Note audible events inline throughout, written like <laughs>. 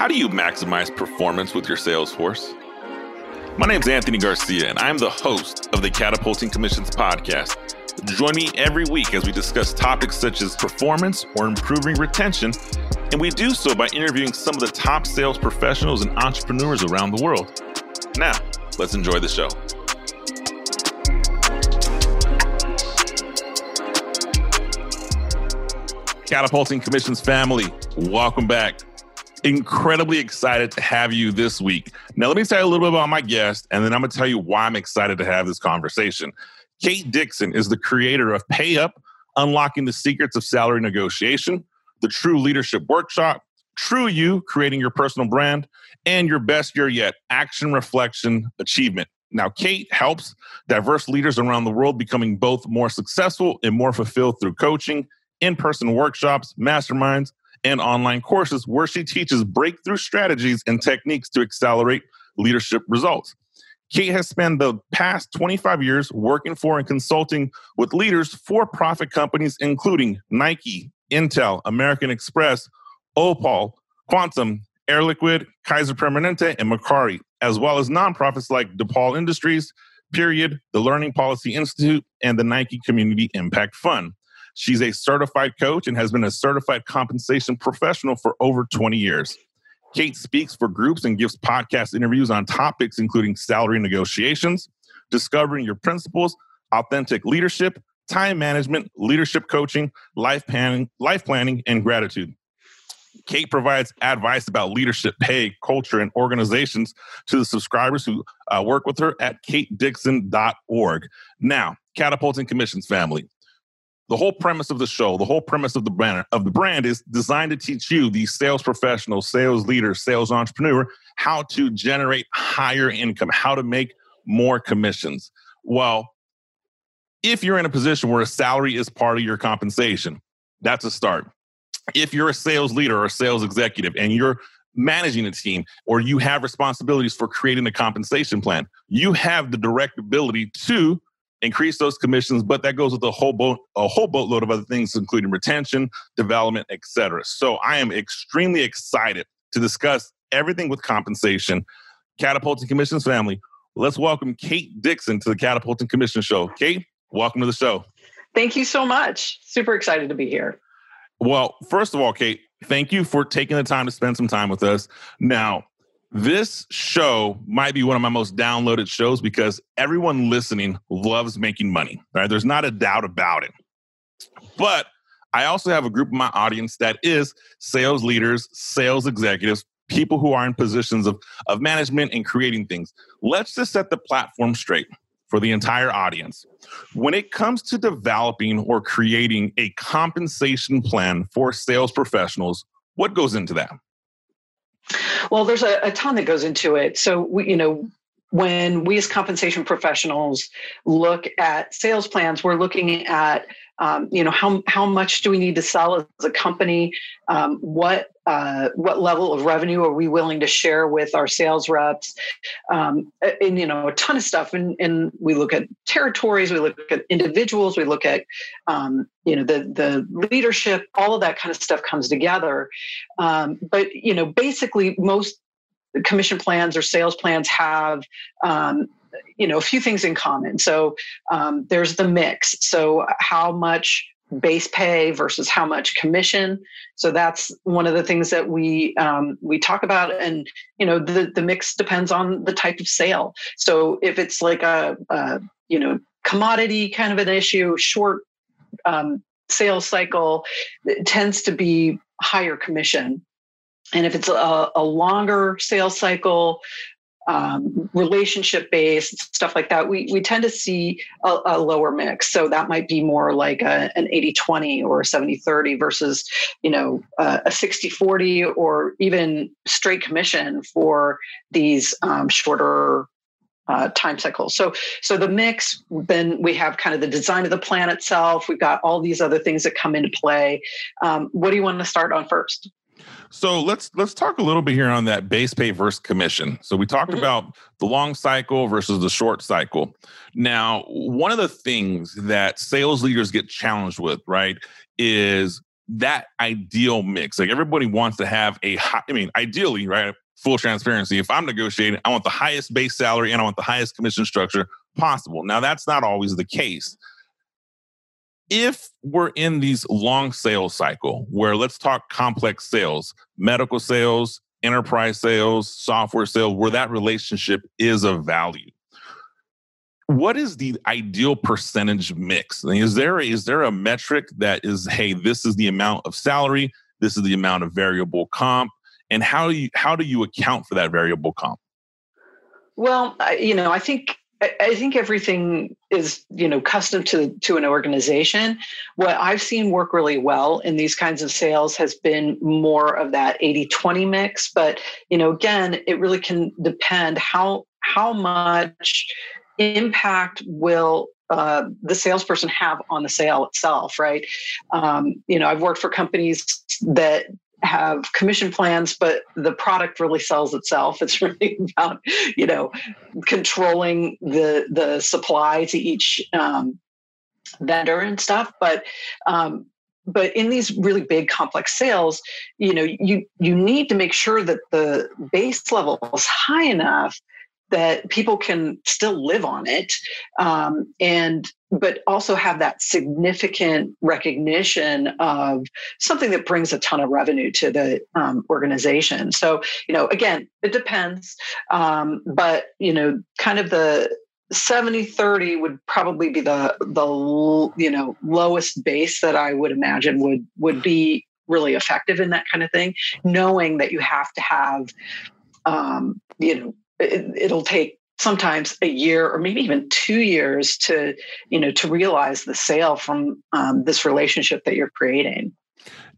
How do you maximize performance with your sales force? My name is Anthony Garcia, and I'm the host of the Catapulting Commissions podcast. Join me every week as we discuss topics such as performance or improving retention, and we do so by interviewing some of the top sales professionals and entrepreneurs around the world. Now, let's enjoy the show. Catapulting Commissions family, welcome back. Incredibly excited to have you this week. Now, let me tell you a little bit about my guest, and then I'm going to tell you why I'm excited to have this conversation. Kate Dixon is the creator of Pay Up, Unlocking the Secrets of Salary Negotiation, the True Leadership Workshop, True You, Creating Your Personal Brand, and Your Best Year Yet, Action, Reflection, Achievement. Now, Kate helps diverse leaders around the world becoming both more successful and more fulfilled through coaching in person workshops, masterminds, and online courses where she teaches breakthrough strategies and techniques to accelerate leadership results. Kate has spent the past 25 years working for and consulting with leaders for profit companies, including Nike, Intel, American Express, Opal, Quantum, Air Liquide, Kaiser Permanente, and Macari, as well as nonprofits like DePaul Industries, Period, the Learning Policy Institute, and the Nike Community Impact Fund. She's a certified coach and has been a certified compensation professional for over 20 years. Kate speaks for groups and gives podcast interviews on topics including salary negotiations, discovering your principles, authentic leadership, time management, leadership coaching, life planning, life planning, and gratitude. Kate provides advice about leadership, pay, culture, and organizations to the subscribers who uh, work with her at katedixon.org. Now, catapulting commissions family the whole premise of the show, the whole premise of the brand of the brand is designed to teach you, the sales professional, sales leader, sales entrepreneur, how to generate higher income, how to make more commissions. Well, if you're in a position where a salary is part of your compensation, that's a start. If you're a sales leader or a sales executive and you're managing a team or you have responsibilities for creating a compensation plan, you have the direct ability to increase those commissions, but that goes with a whole boat, a whole boatload of other things, including retention, development, etc. So I am extremely excited to discuss everything with compensation. Catapulting Commissions family. Let's welcome Kate Dixon to the Catapulting Commission Show. Kate, welcome to the show. Thank you so much. Super excited to be here. Well, first of all, Kate, thank you for taking the time to spend some time with us. Now, this show might be one of my most downloaded shows because everyone listening loves making money. Right? There's not a doubt about it. But I also have a group of my audience that is sales leaders, sales executives, people who are in positions of, of management and creating things. Let's just set the platform straight for the entire audience. When it comes to developing or creating a compensation plan for sales professionals, what goes into that? Well, there's a, a ton that goes into it. So, we, you know, when we as compensation professionals look at sales plans, we're looking at um, you know how how much do we need to sell as a company? Um, what uh, what level of revenue are we willing to share with our sales reps? Um, and you know a ton of stuff. And, and we look at territories, we look at individuals, we look at um, you know the the leadership. All of that kind of stuff comes together. Um, but you know basically most commission plans or sales plans have um, you know a few things in common so um, there's the mix so how much base pay versus how much commission. So that's one of the things that we um, we talk about. And you know the the mix depends on the type of sale. So if it's like a, a you know commodity kind of an issue short um, sales cycle it tends to be higher commission. And if it's a, a longer sales cycle, um, relationship based stuff like that, we, we tend to see a, a lower mix. So that might be more like a, an 80 20 or 70 30 versus, you know, uh, a 60 40 or even straight commission for these um, shorter uh, time cycles. So, so the mix. Then we have kind of the design of the plan itself. We've got all these other things that come into play. Um, what do you want to start on first? So let's let's talk a little bit here on that base pay versus commission. So we talked mm-hmm. about the long cycle versus the short cycle. Now, one of the things that sales leaders get challenged with, right, is that ideal mix? Like everybody wants to have a high, I mean, ideally, right? Full transparency. If I'm negotiating, I want the highest base salary and I want the highest commission structure possible. Now, that's not always the case. If we're in these long sales cycle where let's talk complex sales, medical sales, enterprise sales, software sales, where that relationship is of value. What is the ideal percentage mix? Is there is there a metric that is, hey, this is the amount of salary, this is the amount of variable comp, and how do you how do you account for that variable comp? Well, you know, I think I think everything is, you know, custom to to an organization. What I've seen work really well in these kinds of sales has been more of that 80-20 mix. But, you know, again, it really can depend how how much impact will uh, the salesperson have on the sale itself, right? Um, you know, I've worked for companies that have commission plans, but the product really sells itself. It's <laughs> really about you know controlling the the supply to each um, vendor and stuff. But um, but in these really big complex sales, you know you you need to make sure that the base level is high enough that people can still live on it um, and but also have that significant recognition of something that brings a ton of revenue to the um, organization. So you know again it depends um, but you know kind of the 70 30 would probably be the the you know lowest base that i would imagine would would be really effective in that kind of thing knowing that you have to have um, you know it, will take sometimes a year or maybe even two years to you know to realize the sale from um, this relationship that you're creating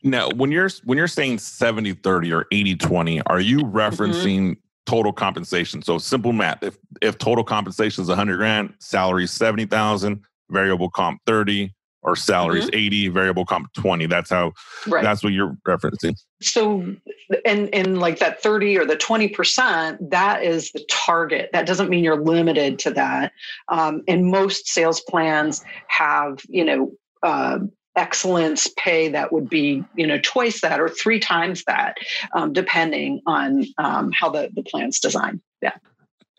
now when you're when you're saying 70 30 or 80 20 are you mm-hmm. referencing mm-hmm. total compensation so simple math if if total compensation is 100 grand salary 70000 variable comp 30 or salaries mm-hmm. 80 variable comp 20 that's how right. that's what you're referencing. So and and like that 30 or the 20% that is the target. That doesn't mean you're limited to that. Um, and most sales plans have you know uh, excellence pay that would be you know twice that or three times that um, depending on um, how the the plan's designed. Yeah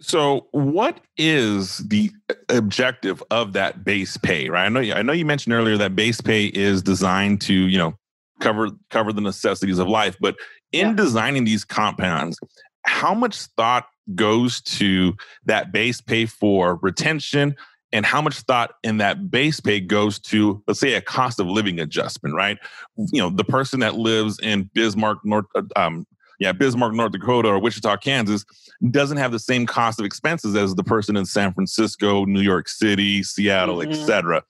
so, what is the objective of that base pay? Right. I know. I know you mentioned earlier that base pay is designed to, you know, cover cover the necessities of life. But in yeah. designing these compounds, how much thought goes to that base pay for retention, and how much thought in that base pay goes to, let's say, a cost of living adjustment? Right. You know, the person that lives in Bismarck, North, uh, um, yeah, Bismarck, North Dakota, or Wichita, Kansas, doesn't have the same cost of expenses as the person in San Francisco, New York City, Seattle, mm-hmm. etc.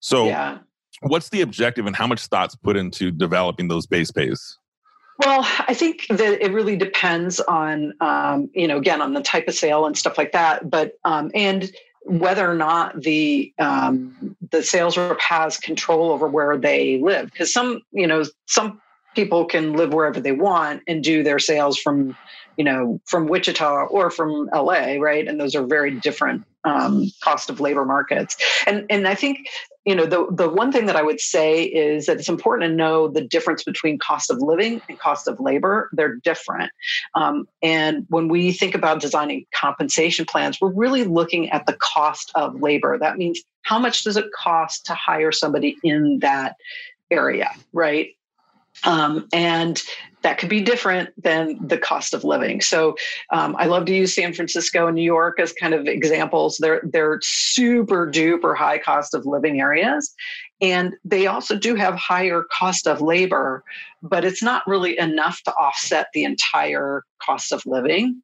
So, yeah. what's the objective, and how much thought's put into developing those base pays? Well, I think that it really depends on, um, you know, again, on the type of sale and stuff like that. But um, and whether or not the um, the sales rep has control over where they live, because some, you know, some people can live wherever they want and do their sales from you know from wichita or from la right? And those are very different um, cost of labor markets. And and i think you know the the one thing that i would say is that it's important to know the difference between cost of living and cost of labor. They're different. Um, and when we think about designing compensation plans we're really looking at the cost of labor. That means how much does it cost to hire somebody in that area right um, and that could be different than the cost of living. So um, I love to use San Francisco and New York as kind of examples. They're they're super duper high cost of living areas, and they also do have higher cost of labor, but it's not really enough to offset the entire cost of living,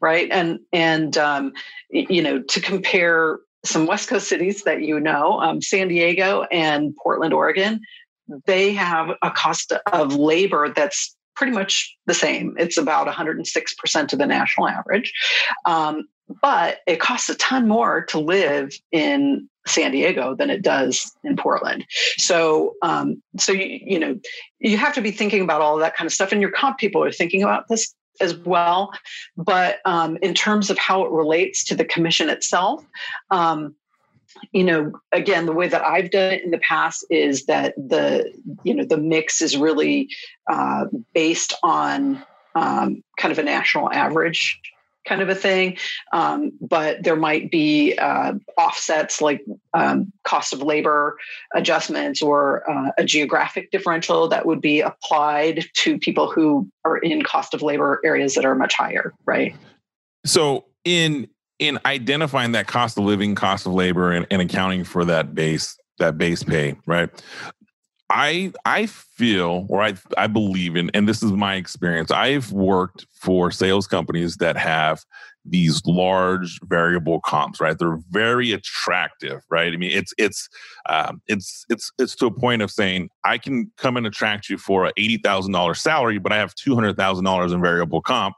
right? And and um, you know to compare some West Coast cities that you know, um, San Diego and Portland, Oregon, they have a cost of labor that's pretty much the same. It's about 106% of the national average. Um, but it costs a ton more to live in San Diego than it does in Portland. So, um, so you, you know, you have to be thinking about all that kind of stuff, and your comp people are thinking about this as well. But um, in terms of how it relates to the commission itself, um, you know again the way that i've done it in the past is that the you know the mix is really uh, based on um, kind of a national average kind of a thing. Um, but there might be uh, offsets like um, cost of labor adjustments or uh, a geographic differential that would be applied to people who are in cost of labor areas that are much higher, right? So in in identifying that cost of living, cost of labor, and, and accounting for that base that base pay, right? I I feel or I I believe in, and this is my experience. I've worked for sales companies that have these large variable comps, right? They're very attractive, right? I mean, it's it's um, it's it's it's to a point of saying I can come and attract you for a eighty thousand dollars salary, but I have two hundred thousand dollars in variable comp.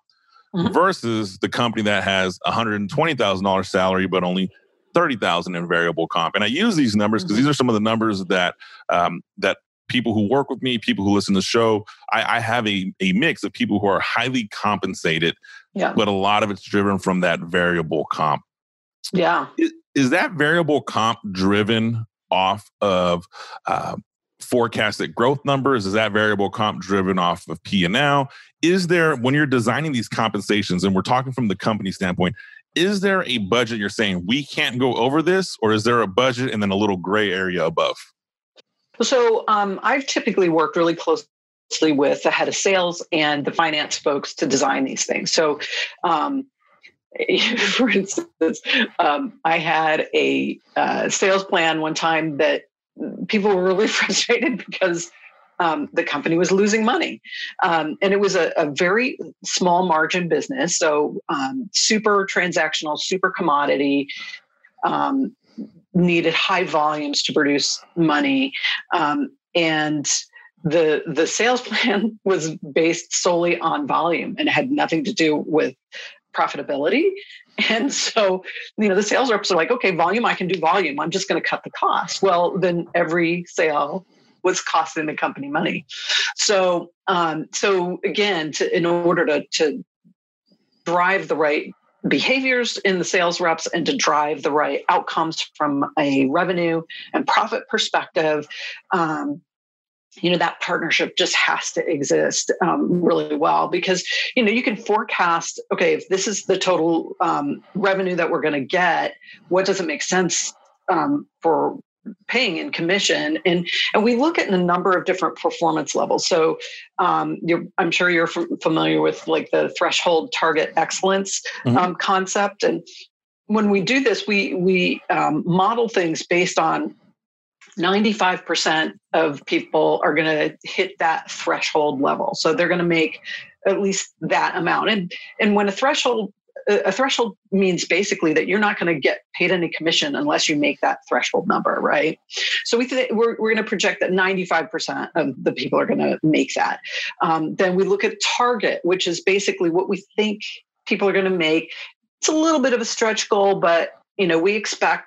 Mm-hmm. Versus the company that has a hundred and twenty thousand dollars salary, but only 30,000 in variable comp. And I use these numbers because mm-hmm. these are some of the numbers that um, that people who work with me, people who listen to the show, I, I have a, a mix of people who are highly compensated, yeah. but a lot of it's driven from that variable comp. Yeah. Is, is that variable comp driven off of uh, forecasted growth numbers? Is that variable comp driven off of P&L? Is there, when you're designing these compensations, and we're talking from the company standpoint, is there a budget you're saying we can't go over this, or is there a budget and then a little gray area above? So um, I've typically worked really closely with the head of sales and the finance folks to design these things. So, um, <laughs> for instance, um, I had a uh, sales plan one time that people were really <laughs> frustrated because um, the company was losing money. Um, and it was a, a, very small margin business. So um, super transactional, super commodity. Um, needed high volumes to produce money. Um, and the the sales <laughs> plan was based solely on volume and had nothing to do with profitability. <laughs> And so, you know, the sales reps are like, okay, volume, I can do volume. I'm just going to cut the cost. Well, then every sale was costing the company money. So, um, so again, to, in order to, to drive the right behaviors in the sales reps and to drive the right outcomes from a revenue and profit perspective um, you know that partnership just has to exist um, really well because you know you can forecast okay if this is the total um, revenue that we're going to get what doesn't make sense um, for paying in commission? And and we look at a number of different performance levels. So um, i'm sure you're f- familiar with like the threshold target excellence mm-hmm. um, concept. And when we do this we we um, model things based on 95% of people are going to hit that threshold level so they're going to make at least that amount and and when a threshold a threshold means basically that you're not going to get paid any commission unless you make that threshold number, right? So we th- we're, we're going to project that 95% of the people are going to make that. Um, then we look at target, which is basically what we think people are going to make. It's a little bit of a stretch goal, but you know we expect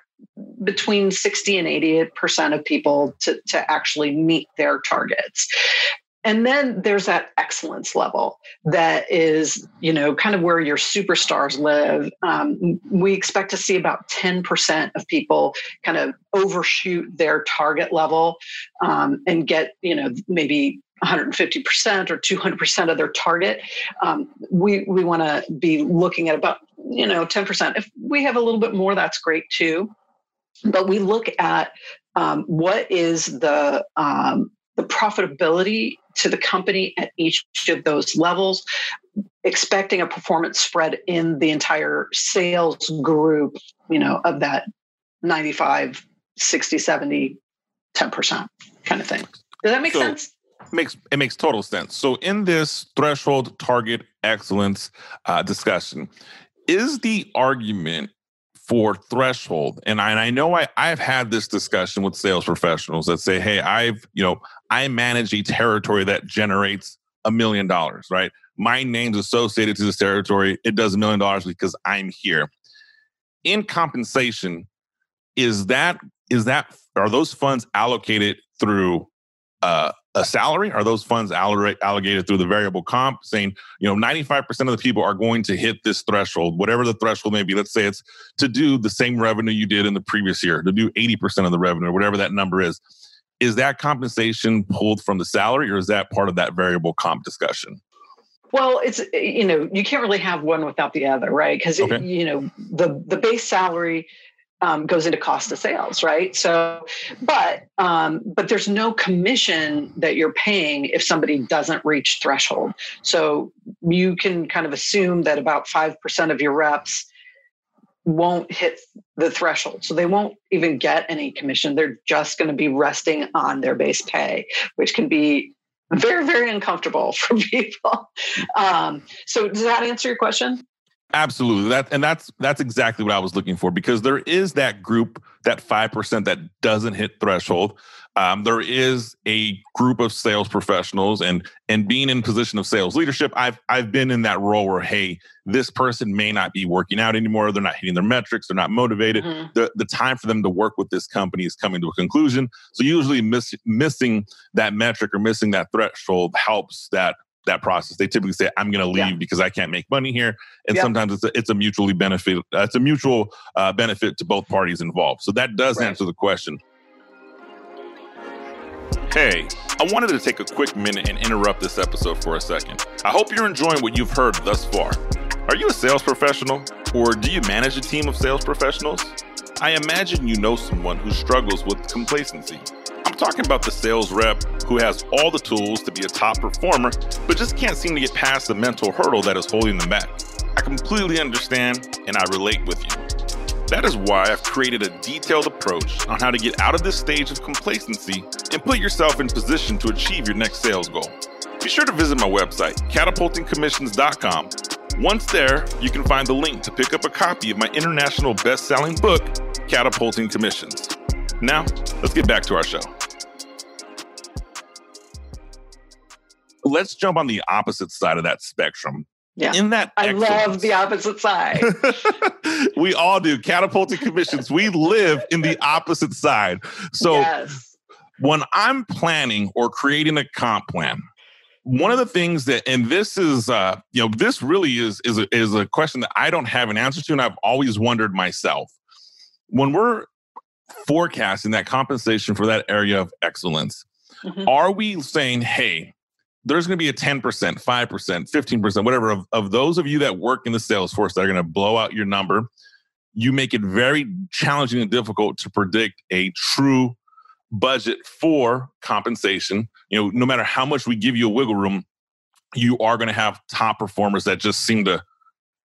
between 60 and 80% of people to, to actually meet their targets. And then there's that excellence level that is, you know, kind of where your superstars live. Um, we expect to see about 10% of people kind of overshoot their target level um, and get, you know, maybe 150% or 200% of their target. Um, we we want to be looking at about, you know, 10%. If we have a little bit more, that's great too. But we look at um, what is the um, the profitability to the company at each of those levels, expecting a performance spread in the entire sales group, you know, of that 95, 60, 70, 10% kind of thing. Does that make so, sense? Makes it makes total sense. So in this threshold target excellence uh, discussion, is the argument for threshold. And I, and I know I, i've had this discussion with sales professionals that say hey i've you know i manage a territory that generates a million dollars right? My name's associated to this territory. It does a million dollars because i'm here. In compensation is that is that are those funds allocated through uh, a salary? Are those funds allocated through the variable comp saying, you know, 95% of the people are going to hit this threshold, whatever the threshold may be. Let's say it's to do the same revenue you did in the previous year, to do 80% of the revenue, or whatever that number is. Is that compensation pulled from the salary or is that part of that variable comp discussion? Well, it's you know you can't really have one without the other, right? Because okay. you know the the base salary um, goes into cost of sales, right? So, but um, but there's no commission that you're paying if somebody doesn't reach threshold. So you can kind of assume that about five percent of your reps won't hit the threshold. So they won't even get any commission. They're just going to be resting on their base pay, which can be very, very uncomfortable <laughs> for people. Um, so does that answer your question? Absolutely. That and that's that's exactly what I was looking for because there is that group, that five percent that doesn't hit threshold. Um, there is a group of sales professionals, and and being in position of sales leadership, I've I've been in that role where hey, this person may not be working out anymore. They're not hitting their metrics. They're not motivated. Mm-hmm. The the time for them to work with this company is coming to a conclusion. So usually miss, missing that metric or missing that threshold helps that that process. They typically say, "I'm going to leave yeah. because I can't make money here," and sometimes it's a, it's a mutually benefit. Uh, it's a mutual uh, benefit to both parties involved. So that does right. answer the question. Hey, I wanted to take a quick minute and interrupt this episode for a second. I hope you're enjoying what you've heard thus far. Are you a sales professional, or do you manage a team of sales professionals? I imagine you know someone who struggles with complacency. I'm talking about the sales rep who has all the tools to be a top performer, but just can't seem to get past the mental hurdle that is holding them back. I completely understand and I relate with you. That is why I've created a detailed approach on how to get out of this stage of complacency and put yourself in position to achieve your next sales goal. Be sure to visit my website, catapultingcommissions.com. Once there, you can find the link to pick up a copy of my international best selling book, Catapulting Commissions. Now, let's get back to our show. Let's jump on the opposite side of that spectrum. Yeah. In that I love the opposite side. <laughs> we all do. Catapulting commissions. We live in the opposite side. So yes. when I'm planning or creating a comp plan, one of the things that and this is uh you know this really is is a, is a question that I don't have an answer to and I've always wondered myself. When we're forecasting that compensation for that area of excellence, mm-hmm. are we saying, hey, there's going to be a 10%, 5%, 15%, whatever of, of those of you that work in the sales force that are going to blow out your number. You make it very challenging and difficult to predict a true budget for compensation. You know, no matter how much we give you a wiggle room, you are going to have top performers that just seem to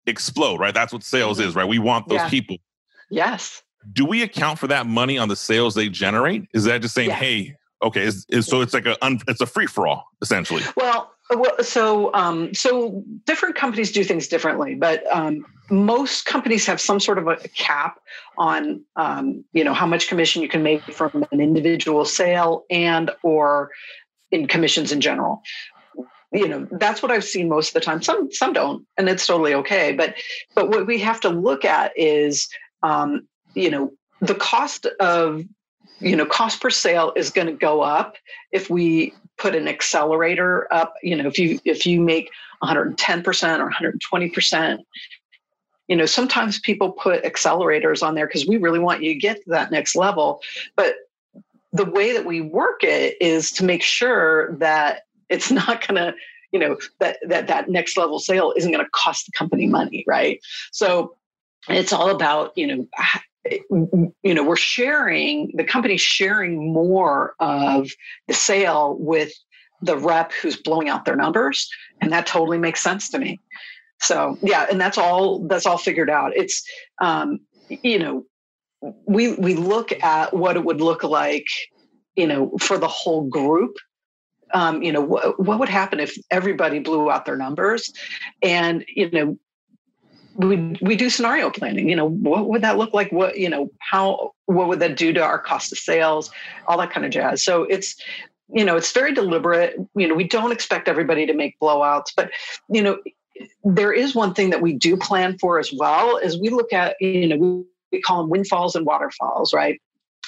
explode, right? That's what sales mm-hmm. is, right? We want those yeah. people. Yes. Do we account for that money on the sales they generate? Is that just saying, yeah. hey, Okay, is, is, so it's like a it's a free for all essentially. Well, so um, so different companies do things differently, but um, most companies have some sort of a cap on um, you know how much commission you can make from an individual sale and or in commissions in general. You know that's what I've seen most of the time. Some some don't, and it's totally okay. But but what we have to look at is um, you know the cost of you know cost per sale is going to go up if we put an accelerator up you know if you if you make 110% or 120% you know sometimes people put accelerators on there because we really want you to get to that next level but the way that we work it is to make sure that it's <laughs> not going to you know that that that next level sale isn't going to cost the company money right? So it's all about you know you know we're sharing the company's sharing more of the sale with the rep who's blowing out their numbers and that totally makes sense to me. So yeah and that's all that's all figured out. It's um you know we we look at what it would look like you know for the whole group. Um, you know what, what would happen if everybody blew out their numbers? And you know we we do scenario planning you know what would that look like? What you know how what would that do to our cost of sales? All that kind of jazz. So it's you know it's very deliberate. You know we don't expect everybody to make blowouts but you know there is one thing that we do plan for as well is we look at you know we, we call them windfalls and waterfalls right?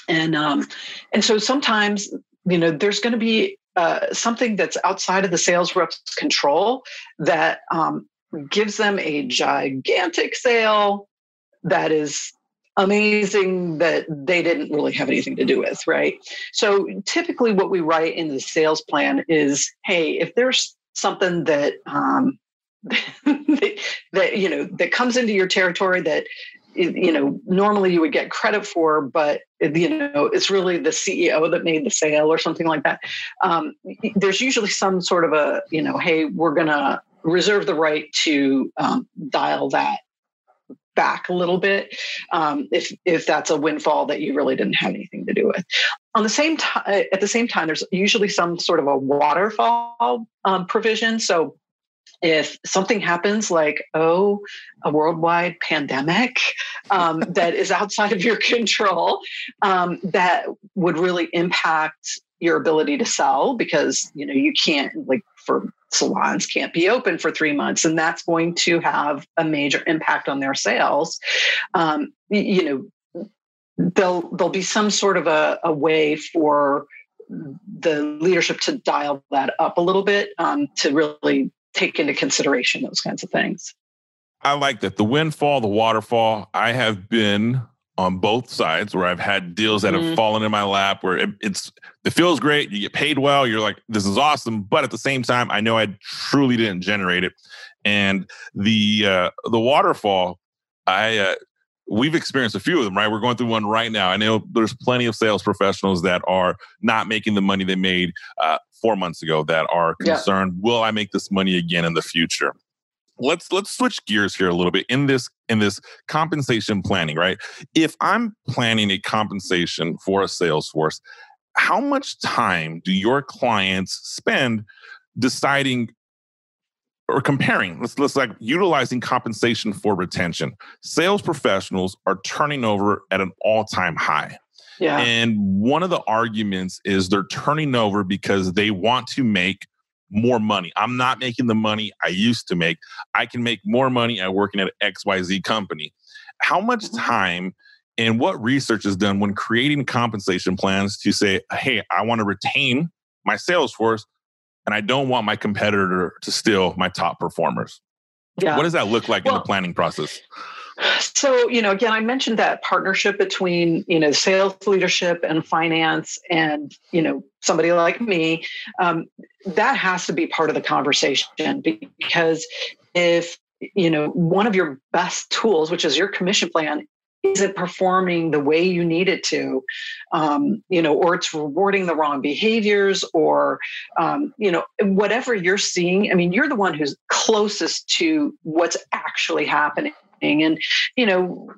And um and so sometimes you know there's going to be uh, something that's outside of the sales rep's control that um, gives them a gigantic sale that is amazing that they didn't really have anything to do with, right? So typically, what we write in the sales plan is, hey, if there's something that um, <laughs> that you know that comes into your territory that you know normally you would get credit for but you know it's really the ceo that made the sale or something like that um, there's usually some sort of a you know hey we're to reserve the right to um, dial that back a little bit um, if if that's a windfall that you really didn't have anything to do with. On the same time, at the same time, there's usually some sort of a waterfall um, provision. So if something happens like oh a worldwide pandemic um, <laughs> that is outside of your control um, that would really impact your ability to sell because you know you can't like for salons can't be open for three months and that's going to have a major impact on their sales. Um, you know there'll there'll be some sort of a, a way for the leadership to dial that up a little bit um, to really take into consideration those kinds of things. I like that. The windfall the waterfall i have been on both sides where I've had deals that mm-hmm. have fallen in my lap where it, it's it feels great, you get paid well, you're like this is awesome, but at the same time I know I truly didn't generate it. And the uh the waterfall I uh we've experienced a few of them, right? We're going through one right now. I know there's plenty of sales professionals that are not making the money they made uh, four months ago that are concerned, yeah. will I make this money again in the future? Let's let's switch gears here a little bit in this in this compensation planning right? If i'm planning a compensation for a sales force how much time do your clients spend deciding or comparing let's let's like utilizing compensation for retention? Sales professionals are turning over at an all-time high. Yeah. And one of the arguments is they're turning over because they want to make more money. I'm not making the money I used to make. I can make more money at working at an XYZ company. How much mm-hmm. time and what research is done when creating compensation plans to say, hey, I want to retain my sales force and I don't want my competitor to steal my top performers? Yeah. What does that look like well, in the planning process? So, you know, again, I mentioned that partnership between, you know, sales leadership and finance and, you know, somebody like me. Um, that has to be part of the conversation because if, you know, one of your best tools, which is your commission plan, isn't performing the way you need it to, um, you know, or it's rewarding the wrong behaviors, or um, you know, whatever you're seeing. I mean, you're the one who's closest to what's actually happening and you know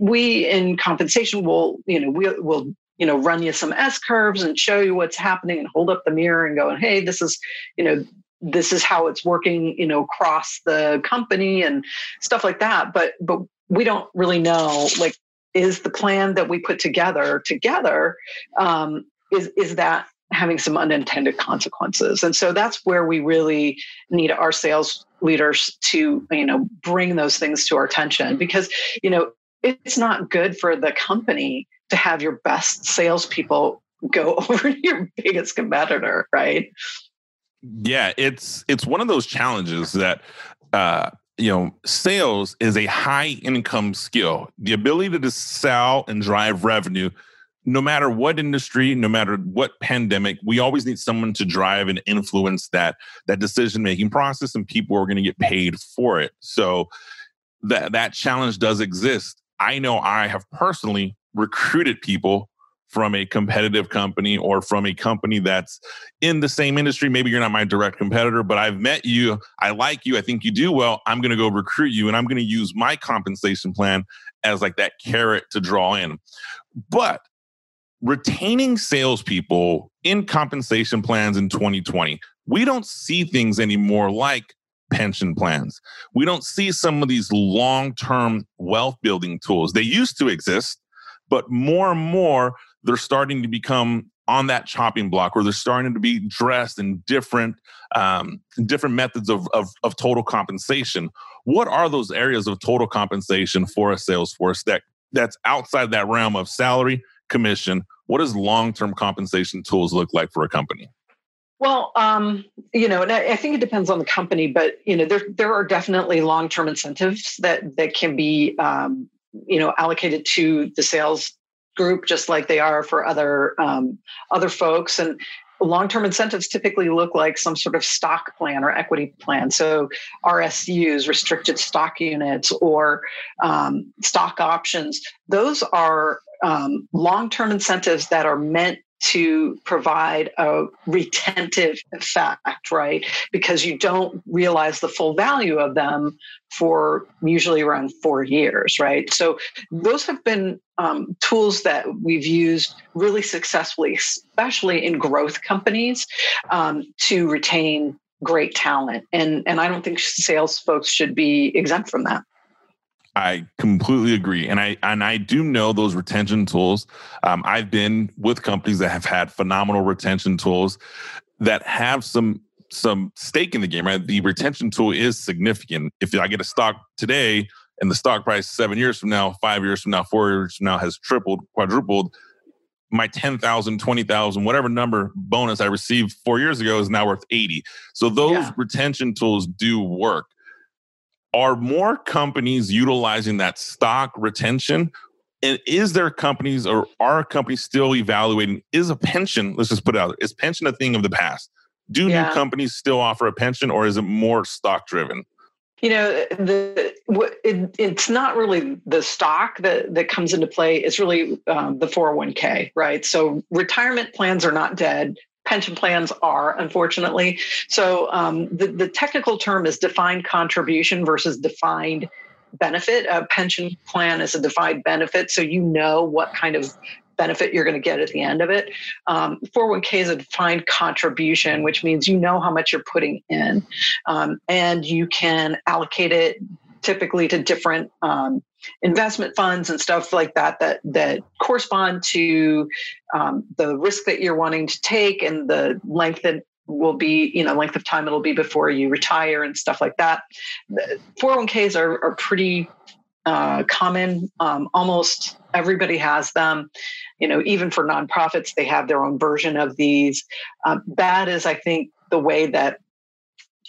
we in compensation will you know we will you know run you some s curves and show you what's happening and hold up the mirror and go hey this is you know this is how it's working you know across the company and stuff like that. But but we don't really know like is the plan that we put together together um, is is that having some unintended consequences? And so that's where we really need our sales leaders to you know bring those things to our attention because you know it's not good for the company to have your best salespeople go <laughs> over to your biggest competitor right? Yeah it's it's one of those challenges that uh you know sales is a high income skill. The ability to sell and drive revenue no matter what industry, no matter what pandemic, we always need someone to drive and influence that that decision making process, and people are going to get paid for it. So that that challenge does exist. I know I have personally recruited people from a competitive company or from a company that's in the same industry. Maybe you're not my direct competitor, but I've met you. I like you. I think you do well. I'm going to go recruit you and I'm going to use my compensation plan as like that carrot to draw in. But retaining salespeople in compensation plans in 2020, we don't see things anymore like pension plans. We don't see some of these long term wealth building tools. They used to exist, but more and more they're starting to become on that chopping block where they're starting to be dressed in different um, different methods of, of, of total compensation what are those areas of total compensation for a sales force that that's outside that realm of salary commission what does long-term compensation tools look like for a company Well, um, you know, and I, I, think it depends on the company, but you know, there there are definitely long term incentives that that can be, um, you know, allocated to the sales group, just like they are for other um, other folks. And long term incentives typically look like some sort of stock plan or equity plan. So RSUs, restricted stock units, or um, stock options. Those are um, long term incentives that are meant to provide a retentive effect, right? Because you don't realize the full value of them for usually around four years, right? So those have been um, tools that we've used really successfully, especially in growth companies, um, to retain great talent. And and I don't think sales folks should be exempt from that. I completely agree, and I and I do know those retention tools. Um, I've been with companies that have had phenomenal retention tools that have some some stake in the game. Right, the retention tool is significant. If I get a stock today and the stock price seven years from now, five years from now, four years from now has tripled, quadrupled, my 10,000, 20,000, whatever number bonus I received four years ago is now worth 80. So those yeah. retention tools do work are more companies utilizing that stock retention? And is there companies or are companies still evaluating is a pension, let's just put it out there, is pension a thing of the past? Do yeah. new companies still offer a pension or is it more stock driven? You know, the it, it's not really the stock that, that comes into play. It's really um, the 401k, right? So retirement plans are not dead pension plans are, unfortunately. So um, the, the technical term is defined contribution versus defined benefit. A pension plan is a defined benefit, so you know what kind of benefit you're going to get at the end of it. Um, 401k is a defined contribution, which means you know how much you're putting in, um, and you can allocate it typically to different um, investment funds and stuff like that that that correspond to um, the risk that you're wanting to take and the length that will be you know length of time it'll be before you retire and stuff like that. 401ks are, are pretty uh, common. Um, almost everybody has them. You know even for nonprofits they have their own version of these. Um, that is i think the way that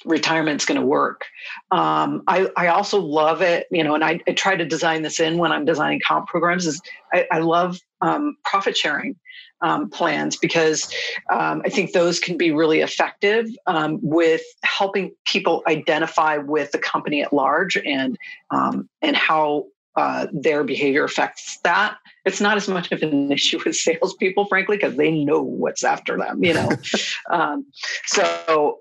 retirement's going to work. Um, I, I also love it, you know, and I, I, try to design this in when I'm designing comp programs. Is I, I love um, profit sharing um, plans because um, I think those can be really effective um, with helping people identify with the company at large and um, and how uh, their behavior affects that. It's not as much of an <laughs> issue with salespeople, frankly, because they know what's after them, you know. <laughs> um, so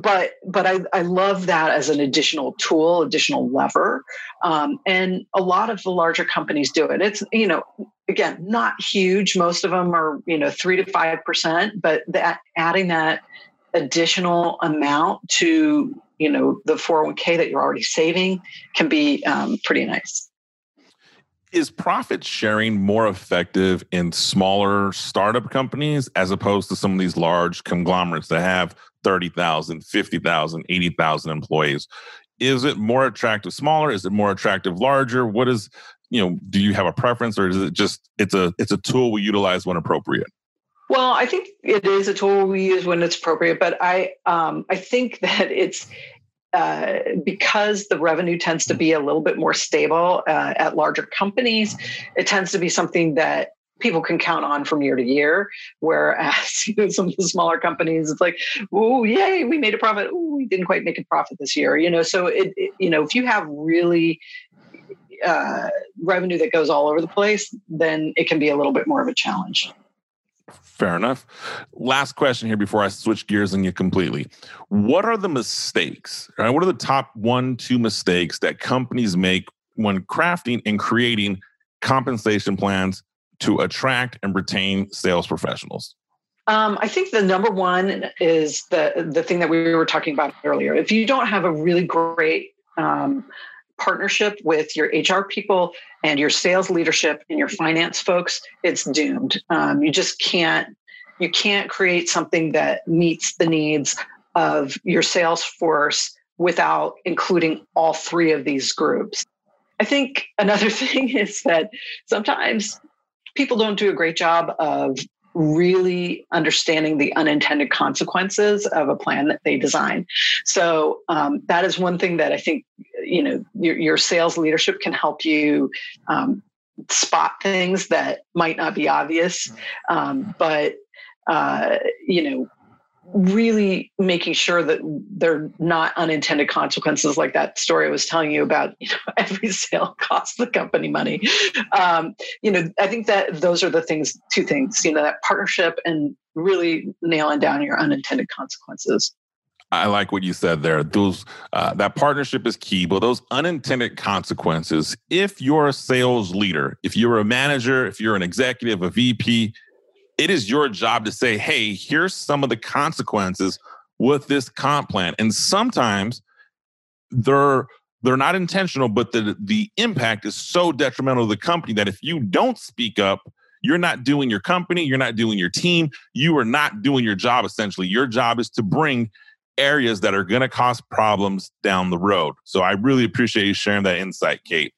but but I, I love that as an additional tool, additional lever, um, and a lot of the larger companies do it. It's you know again not huge. Most of them are you know three to five percent, but that adding that additional amount to you know the 401k that you're already saving can be um, pretty nice. Is profit sharing more effective in smaller startup companies as opposed to some of these large conglomerates that have 30,000, 50,000, 80,000 employees. Is it more attractive smaller? Is it more attractive larger? What is, you know, do you have a preference or is it just it's a it's a tool we utilize when appropriate? Well, I think it is a tool we use when it's appropriate, but I um, I think <laughs> that it's uh, because the revenue tends to be a little bit more stable uh, at larger companies, it tends to be something that people can count on from year to year. Whereas <laughs> you know, some of the smaller companies, it's like, oh, yay, we made a profit. Oh, we didn't quite make a profit this year. You know, so it, it you know, if you have really uh, revenue that goes all over the place, then it can be a little bit more of a challenge. Fair enough. Last question here before I switch gears on you completely. What are the mistakes? Right? What are the top one, two mistakes that companies make when crafting and creating compensation plans to attract and retain sales professionals? Um, I think the number one is the the thing that we were talking about earlier. If you don't have a really great um, partnership with your HR people and your sales leadership and your finance folks, it's doomed. Um, you just can't you can't create something that meets the needs of your sales force without including all three of these groups. I think another <laughs> thing is that sometimes people don't do a great job of really understanding the unintended consequences of a plan that they design. So um, that is one thing that I think you know your, your sales leadership can help you um, spot things that might not be obvious, um, but uh, you know really making sure that they're not unintended consequences like that story I was telling you about. You know, <laughs> every sale costs the company money. Um, you know, I think that those are the things, two things. You know, that partnership and really nailing down your unintended consequences. I like what you said there. Those uh, that partnership is key, but those unintended consequences. If you're a sales leader, if you're a manager, if you're an executive, a VP, it is your job to say, hey, here's some of the consequences with this comp plan. And sometimes they're they're not intentional, but the the impact is so detrimental to the company that if you don't speak up, you're not doing your company, you're not doing your team, you are not doing your job essentially. Your job is to bring areas that are going to cause problems down the road. So I really appreciate you sharing that insight, Kate.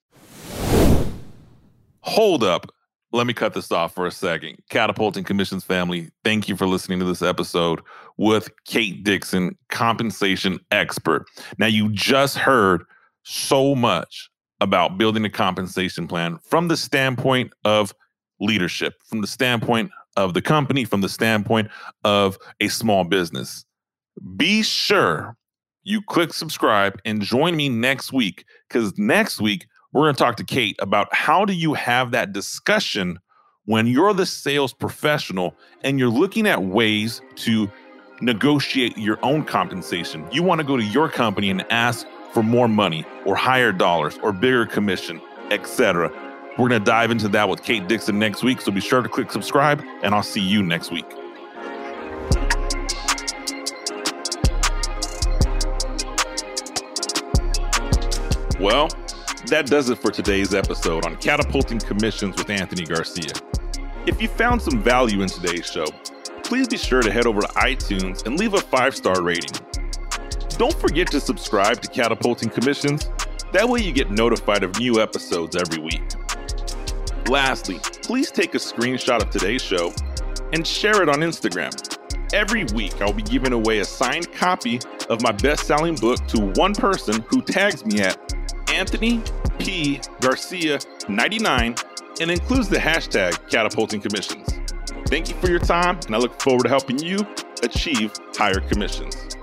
Hold up let me cut this off for a second. Catapulting Commissions family, thank you for listening to this episode with Kate Dixon, compensation expert. Now, you just heard so much about building a compensation plan from the standpoint of leadership, from the standpoint of the company, from the standpoint of a small business. Be sure you click subscribe and join me next week because next week we're going to talk to Kate about how do you have that discussion when you're the sales professional and you're looking at ways to negotiate your own compensation. You want to go to your company and ask for more money or higher dollars or bigger commission, etc. We're going to dive into that with Kate Dixon next week, so be sure to click subscribe and I'll see you next week. Well, that does it for today's episode on Catapulting Commissions with Anthony Garcia. If you found some value in today's show, please be sure to head over to iTunes and leave a five star rating. Don't forget to subscribe to Catapulting Commissions, that way you get notified of new episodes every week. Lastly, please take a screenshot of today's show and share it on Instagram. Every week, I'll be giving away a signed copy of my best selling book to one person who tags me at Anthony P. Garcia 99 and includes the hashtag catapulting commissions. Thank you for your time, and I look forward to helping you achieve higher commissions.